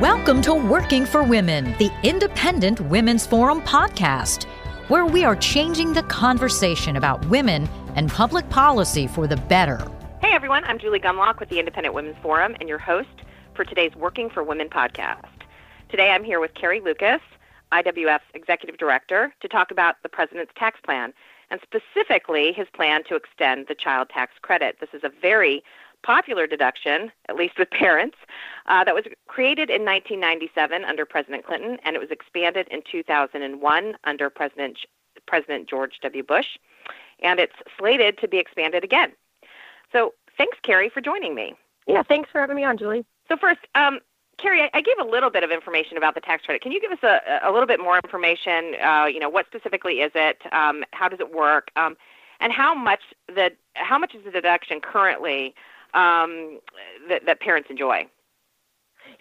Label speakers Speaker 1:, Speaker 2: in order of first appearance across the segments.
Speaker 1: Welcome to Working for Women, the Independent Women's Forum podcast, where we are changing the conversation about women and public policy for the better.
Speaker 2: Hey everyone, I'm Julie Gunlock with the Independent Women's Forum and your host for today's Working for Women podcast. Today I'm here with Carrie Lukas, IWF's Executive Director, to talk about the President's tax plan and specifically his plan to extend the child tax credit. This is a very popular deduction, at least with parents, uh, that was created in 1997 under President Clinton, and it was expanded in 2001 under President President George W. Bush, and it's slated to be expanded again. So, thanks, Carrie, for joining me.
Speaker 3: Yeah, thanks for having me on, Julie.
Speaker 2: So, first, um, Carrie, I, I gave a little bit of information about the tax credit. Can you give us a, a little bit more information? Uh, you know, what specifically is it? Um, how does it work? Um, and how much the how much is the deduction currently um, that, that parents enjoy.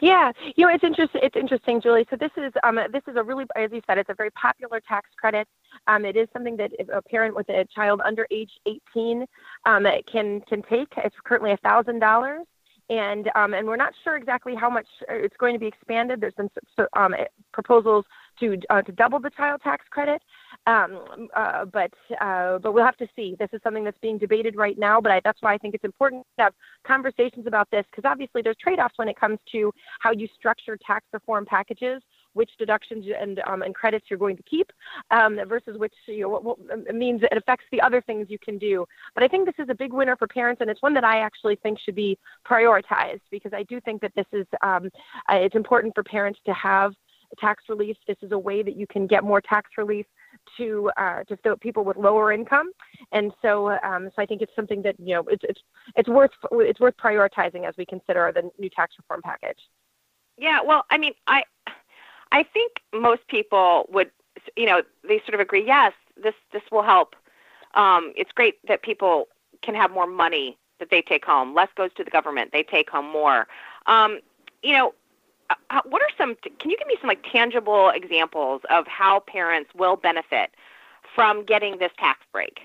Speaker 3: Yeah, you know it's interesting. It's interesting, Julie. So this is um, this is a really, as you said, it's a very popular tax credit. Um, it is something that a parent with a child under age 18 um, can can take. It's currently a thousand dollars, and um, and we're not sure exactly how much uh, it's going to be expanded. There's been um, proposals to uh, to double the child tax credit. Um, uh, but uh, but we'll have to see. This is something that's being debated right now. But I, that's why I think it's important to have conversations about this because obviously there's trade-offs when it comes to how you structure tax reform packages which deductions and um, and credits you're going to keep um, versus which you know what, what means it affects the other things you can do. But I think this is a big winner for parents, and it's one that I actually think should be prioritized because I do think that this is um, uh, it's important for parents to have tax relief. This is a way that you can get more tax relief to uh, to people with lower income, and so um, so I think it's something that you know it's it's it's worth it's worth prioritizing as we consider the new tax reform package.
Speaker 2: Yeah, well, I mean, I I think most people would you know they sort of agree. Yes, this this will help. Um, it's great that people can have more money that they take home. Less goes to the government; they take home more. Um, you know, uh, what are some can you give me some like tangible examples of how parents will benefit from getting this tax break?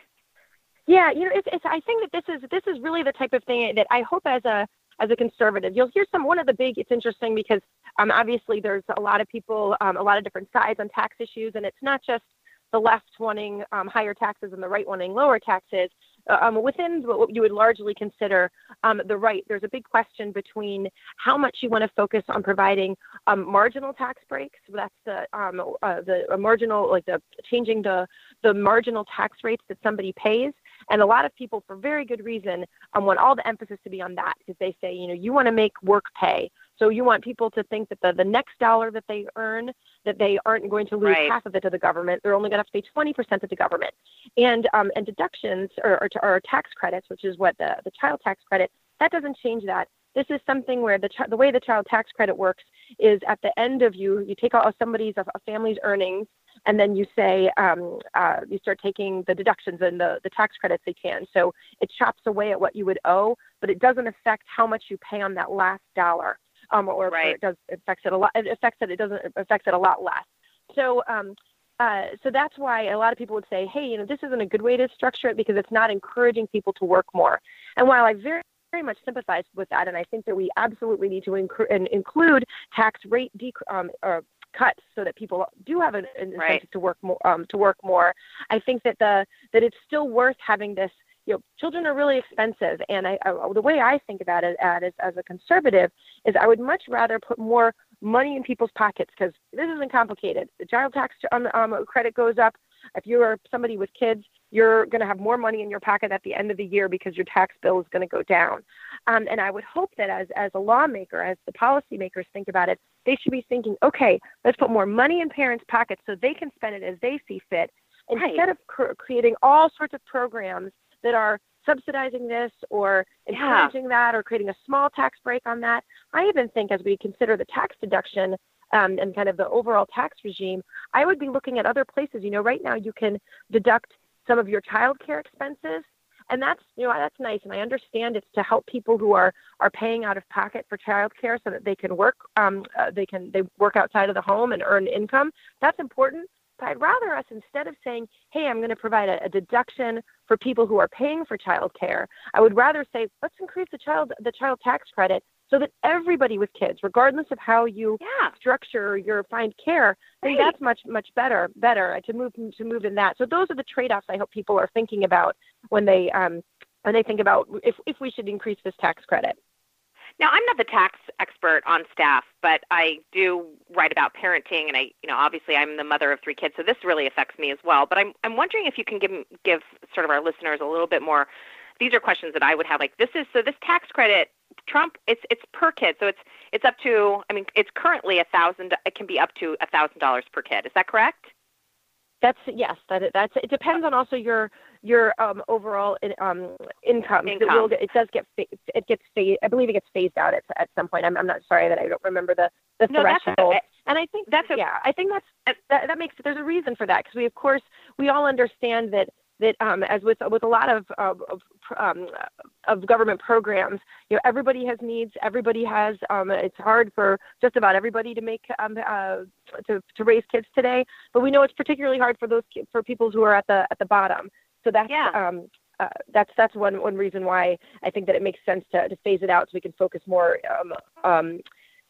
Speaker 3: Yeah you know it's, it's i think that this is this is really the type of thing that i hope as a as a conservative you'll hear some one of the big it's interesting because um, obviously there's a lot of people um, a lot of different sides on tax issues and it's not just the left wanting um, higher taxes and the right wanting lower taxes. uh, um, within what you would largely consider um, the right, there's a big question between how much you want to focus on providing um, marginal tax breaks. That's the um, uh, the marginal, like the changing the the marginal tax rates that somebody pays. And a lot of people, for very good reason, um, want all the emphasis to be on that because they say, you know, you want to make work pay. So you want people to think that the, the next dollar that they earn, that they aren't going to lose
Speaker 2: right.
Speaker 3: half of it to the government. They're only going to have to pay 20% to the government. And um, and deductions or, or, or tax credits, which is what the, the child tax credit, that doesn't change that. This is something where the ch- the way the child tax credit works is at the end of you you take all somebody's a family's earnings and then you say um, uh, you start taking the deductions and the, the tax credits they can. So it chops away at what you would owe, but it doesn't affect how much you pay on that last dollar um, or,
Speaker 2: right.
Speaker 3: or, it does it affects it a lot. It affects it. It doesn't it affects it a lot less. So um, uh, so that's why a lot of people would say, hey, you know, this isn't a good way to structure it because it's not encouraging people to work more. And while I very very much sympathize with that, and I think that we absolutely need to inc- include tax rate dec- um, or cuts so that people do have an, an incentive
Speaker 2: right.
Speaker 3: to work more. Um, to work more, I think that the that it's still worth having this you know, children are really expensive, and I, I the way I think about it as, as a conservative is I would much rather put more money in people's pockets because this isn't complicated. The child tax um, um, credit goes up. If you're somebody with kids, you're going to have more money in your pocket at the end of the year because your tax bill is going to go down. Um, and I would hope that as, as a lawmaker, as the policymakers think about it, they should be thinking, okay, let's put more money in parents' pockets so they can spend it as they see fit, instead
Speaker 2: right.
Speaker 3: of cr- creating all sorts of programs that are subsidizing this or encouraging
Speaker 2: yeah.
Speaker 3: that or creating a small tax break on that. I even think as we consider the tax deduction um, and kind of the overall tax regime, I would be looking at other places. You know, right now you can deduct some of your child care expenses. And that's you know that's nice, and I understand it's to help people who are are paying out of pocket for child care so that they can work um, uh, they can they work outside of the home and earn income. That's important. But I'd rather us, instead of saying, hey, I'm going to provide a, a deduction for people who are paying for child care, I would rather say, let's increase the child, the child tax credit so that everybody with kids, regardless of how you
Speaker 2: yeah.
Speaker 3: structure your find care, I think
Speaker 2: Right.
Speaker 3: that's much much better better to move to move in that. So those are the trade-offs I hope people are thinking about when they um, when they think about if if we should increase this tax credit.
Speaker 2: Now, I'm not the tax expert on staff, but I do write about parenting, and I, you know, obviously I'm the mother of three kids, so this really affects me as well. But I'm, I'm wondering if you can give, give sort of our listeners a little bit more. These are questions that I would have. Like, this is so this tax credit, Trump, it's it's per kid, so it's it's up to. I mean, it's currently a thousand. It can be up to a thousand dollars per kid. Is that correct?
Speaker 3: That's yes. That that's it. Depends on also your your um, overall in, um, income. It, will get, it does get it gets phased. I believe it gets phased out at at some point. I'm I'm not sorry that I don't remember the the
Speaker 2: No, that's
Speaker 3: threshold.
Speaker 2: okay.
Speaker 3: And I think
Speaker 2: That's a-
Speaker 3: yeah. I think that's
Speaker 2: Uh,
Speaker 3: that that makes there's a reason for that because we of course we all understand that that um, as with with a lot of of, of, um, of government programs, you know, everybody has needs. Everybody has. Um, it's hard for just about everybody to make um, uh, to to raise kids today, but we know it's particularly hard for those ki- for people who are at the at the bottom. So that's
Speaker 2: Yeah.
Speaker 3: um, uh, that's that's one one reason why I think that it makes sense to, to phase it out so we can focus more um, um,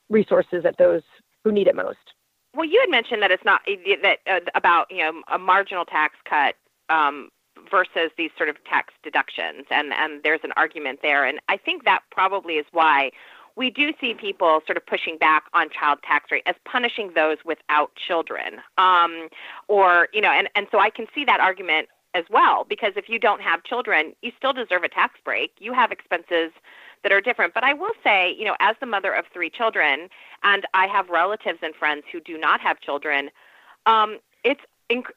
Speaker 3: resources at those who need it most.
Speaker 2: Well, you had mentioned that it's not that uh, about you know a marginal tax cut um, versus these sort of tax deductions, and and there's an argument there, and I think that probably is why we do see people sort of pushing back on child tax rate as punishing those without children, um, or you know, and and so I can see that argument as well because if you don't have children, you still deserve a tax break. You have expenses that are different. But I will say, you know, as the mother of three children, and I have relatives and friends who do not have children, um, it's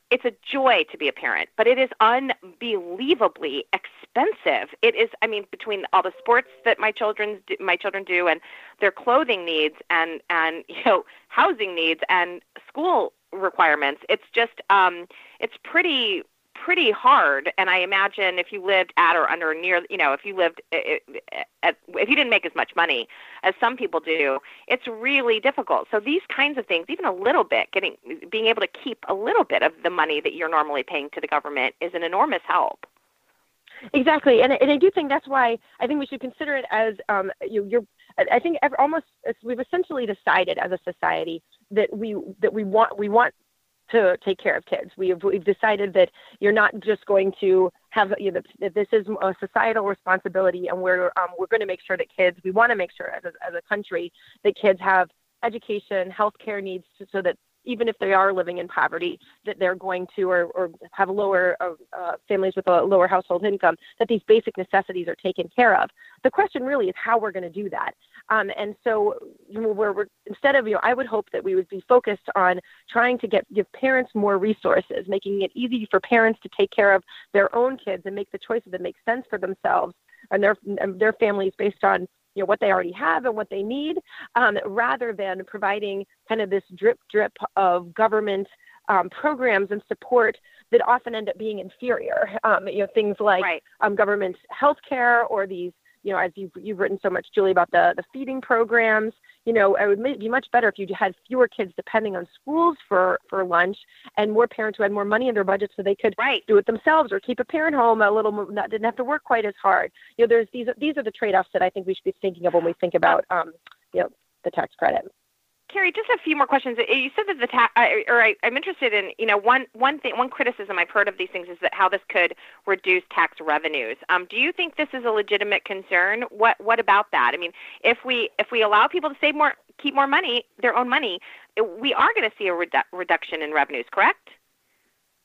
Speaker 2: it's a joy to be a parent, but it is unbelievably expensive. It is, I mean, between all the sports that my children my children do, and their clothing needs, and and you know housing needs, and school requirements, it's just um, it's pretty pretty hard and i imagine if you lived at or under near you know if you lived at, if you didn't make as much money as some people do it's really difficult so these kinds of things even a little bit getting being able to keep a little bit of the money that you're normally paying to the government is an enormous help
Speaker 3: Exactly, and and I do think that's why I think we should consider it as um, you, you're. I think almost we've essentially decided as a society that we that we want we want to take care of kids. We've we've decided that you're not just going to have you know, that this is a societal responsibility, and we're um, we're going to make sure that kids. We want to make sure as a, as a country that kids have education, healthcare needs, so that even if they are living in poverty, that they're going to or, or have lower uh, uh, families with a lower household income, that these basic necessities are taken care of. The question really is how we're going to do that. Um, and so, you know, we're, we're, instead of, you know, I would hope that we would be focused on trying to get give parents more resources, making it easy for parents to take care of their own kids and make the choices that make sense for themselves and their and their families based on you know what they already have and what they need, um, rather than providing kind of this drip drip of government um, programs and support that often end up being inferior. Um, you know things like
Speaker 2: right
Speaker 3: um, government health care or these you know, as you've, you've written so much, Julie, about the, the feeding programs, you know, it would be much better if you had fewer kids depending on schools for, for lunch and more parents who had more money in their budget so they could
Speaker 2: right
Speaker 3: do it themselves or keep a parent home a little more, not, didn't have to work quite as hard. You know, there's these, these are the trade-offs that I think we should be thinking of when we think about, um, you know, the tax credit.
Speaker 2: Carrie, just a few more questions. Uh, you said that the tax, uh, or I, I'm interested in, you know, one one thing, one criticism I've heard of these things is that how this could reduce tax revenues. Um, do you think this is a legitimate concern? What what about that? I mean, if we if we allow people to save more, keep more money, their own money, uh, we are going to see a redu- reduction in revenues, correct?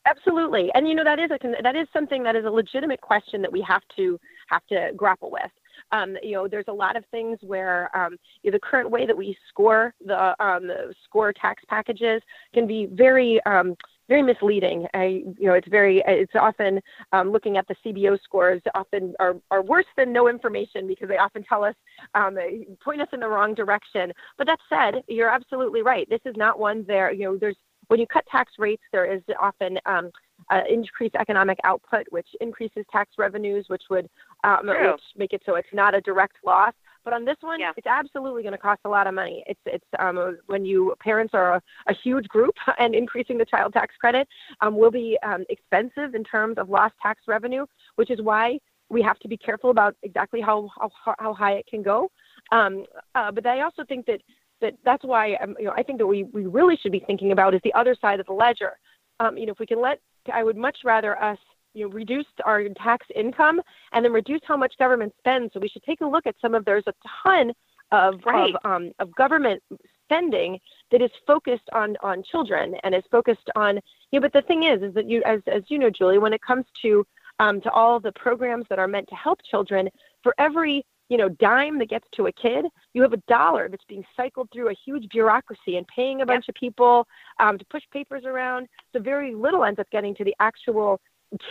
Speaker 3: Absolutely, and you know that is a that is something that is a legitimate question that we have to have to grapple with. Um, you know, there's a lot of things where um, you know, the current way that we score the, um, the score tax packages can be very um, very misleading. I, you know, it's very, it's often um, looking at the CBO scores often are, are worse than no information because they often tell us, um, point us in the wrong direction. But that said, you're absolutely right. This is not one there, you know, there's, when you cut tax rates, there is often um, uh, increased economic output, which increases tax revenues, which would um, which make it so it's not a direct loss. But on this one,
Speaker 2: Yeah.
Speaker 3: it's absolutely going to cost a lot of money. It's it's um, when you parents are a, a huge group, and increasing the child tax credit um, will be um, expensive in terms of lost tax revenue, which is why we have to be careful about exactly how how, how high it can go. Um, uh, but I also think that that that's why um, you know I think that we we really should be thinking about is the other side of the ledger. Um, you know, if we can let, I would much rather us you know reduce our tax income and then reduce how much government spends. So we should take a look at some of there's a ton of
Speaker 2: right.
Speaker 3: of, um, of government spending that is focused on on children and is focused on you know, but the thing is is that you as as you know Julie when it comes to um, to all the programs that are meant to help children for every you know dime that gets to a kid you have a dollar that's being cycled through a huge bureaucracy and paying a bunch yep. of people um, to push papers around so very little ends up getting to the actual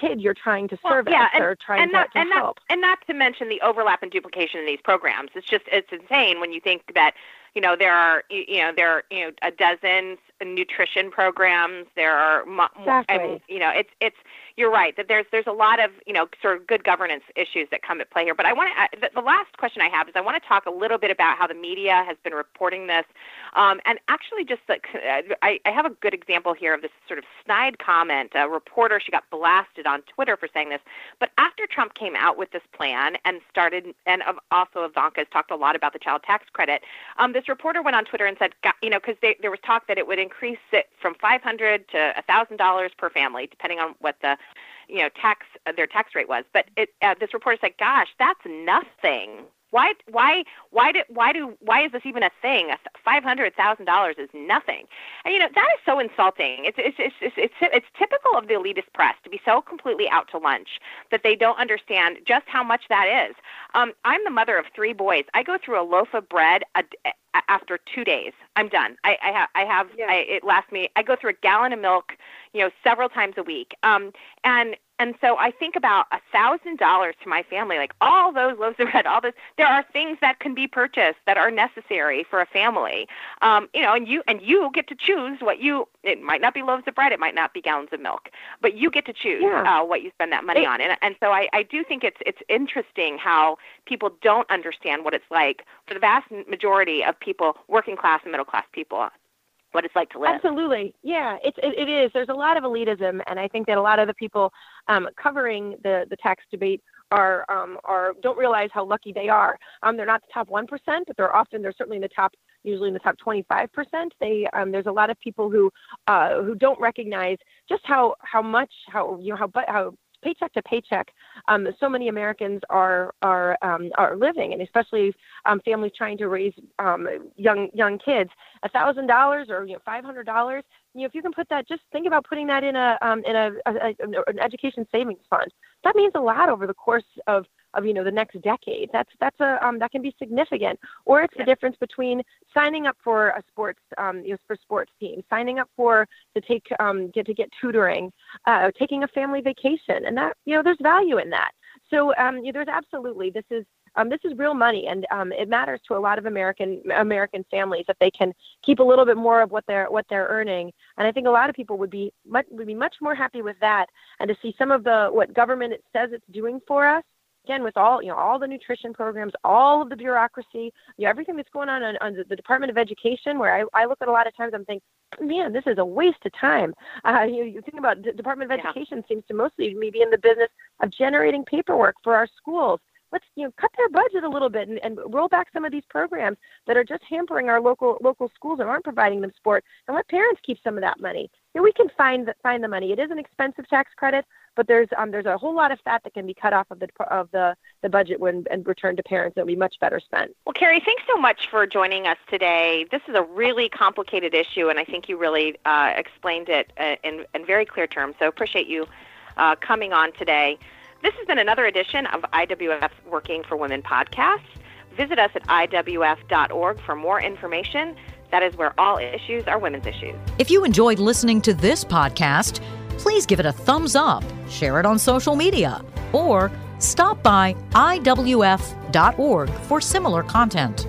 Speaker 3: kid you're trying to serve
Speaker 2: well, yeah,
Speaker 3: and, or trying
Speaker 2: and not,
Speaker 3: to, to
Speaker 2: and
Speaker 3: help.
Speaker 2: Not, and not to mention the overlap and duplication in these programs. It's just it's insane when you think that you know there are you know there are you know a dozen nutrition programs. There are
Speaker 3: exactly.
Speaker 2: and, you know it's it's you're right that there's there's a lot of you know sort of good governance issues that come at play here. But I want to the, the last question I have is I want to talk a little bit about how the media has been reporting this, um, and actually just like I, I have a good example here of this sort of snide comment. A reporter she got blasted on Twitter for saying this, but after Trump came out with this plan and started and also Ivanka has talked a lot about the child tax credit. Um, this reporter went on Twitter and said, you know, because there was talk that it would increase it from 500 to $1,000 per family, depending on what the, you know, tax their tax rate was. But it, uh, this reporter said, "Gosh, that's nothing why why why do why do why is this even a thing? Five hundred thousand dollars is nothing, and you know that is so insulting. It's it's, it's it's it's it's typical of the elitist press to be so completely out to lunch that they don't understand just how much that is. Um, I'm the mother of three boys. I go through a loaf of bread a, after two days. I'm done. I, I have I have
Speaker 3: yeah.
Speaker 2: I, it lasts me. I go through a gallon of milk, you know, several times a week. Um, and and so I think about a thousand dollars to my family, like all those loaves of bread, all this. There are things that can be purchased that are necessary for a family, um, you know, and you and you get to choose what you. It might not be loaves of bread, it might not be gallons of milk, but you get to choose
Speaker 3: yeah.
Speaker 2: uh, what you spend that money
Speaker 3: it,
Speaker 2: on. And and so I I do think it's it's interesting how people don't understand what it's like for the vast majority of people, working class and middle class people, what it's like to live.
Speaker 3: Absolutely, yeah, it's it, it is. There's a lot of elitism, and I think that a lot of the people um, covering the the tax debate are um, are don't realize how lucky they are. Um, they're not the top one percent, but they're often they're certainly in the top usually in the top 25 percent. They um, there's a lot of people who uh, who don't recognize just how how much how you know how but how paycheck to paycheck, um, so many Americans are are um, are living, and especially um, families trying to raise um, young young kids. A thousand dollars or you know five hundred dollars. You know, if you can put that, just think about putting that in a um, in a, a, a an education savings fund. That means a lot over the course of of you know the next decade. That's that's a um, that can be significant. Or it's the difference between signing up for a sports um, you know for sports team, signing up for to take um, get to get tutoring, uh, taking a family vacation, and that you know there's value in that. So um, you know, there's absolutely this is um, this is real money, and um, it matters to a lot of American American families that they can keep a little bit more of what they're what they're earning. And I think a lot of people would be much would be much more happy with that, and to see some of the what government it says it's doing for us again with all you know all the nutrition programs all of the bureaucracy you know everything that's going on on, the department of education where I, I look at a lot of times i'm thinking man this is a waste of time. Uh, you, you think about the department of education yeah. seems to mostly be in the business of generating paperwork for our schools. Let's you know cut their budget a little bit and, and roll back some of these programs that are just hampering our local local schools and aren't providing them support and let parents keep some of that money. You know, we can find the, find the money. It is an expensive tax credit but there's um, there's a whole lot of fat that can be cut off of the of the, the budget when and returned to parents that would be much better spent.
Speaker 2: Well, Carrie, thanks so much for joining us today. This is a really complicated issue, and I think you really uh, explained it uh, in, in very clear terms. So appreciate you uh, coming on today. This has been another edition of IWF Working for Women podcast. Visit us at IWF.org for more information. That is where all issues are women's issues.
Speaker 1: If you enjoyed listening to this podcast, please give it a thumbs up, share it on social media, or stop by IWF.org for similar content.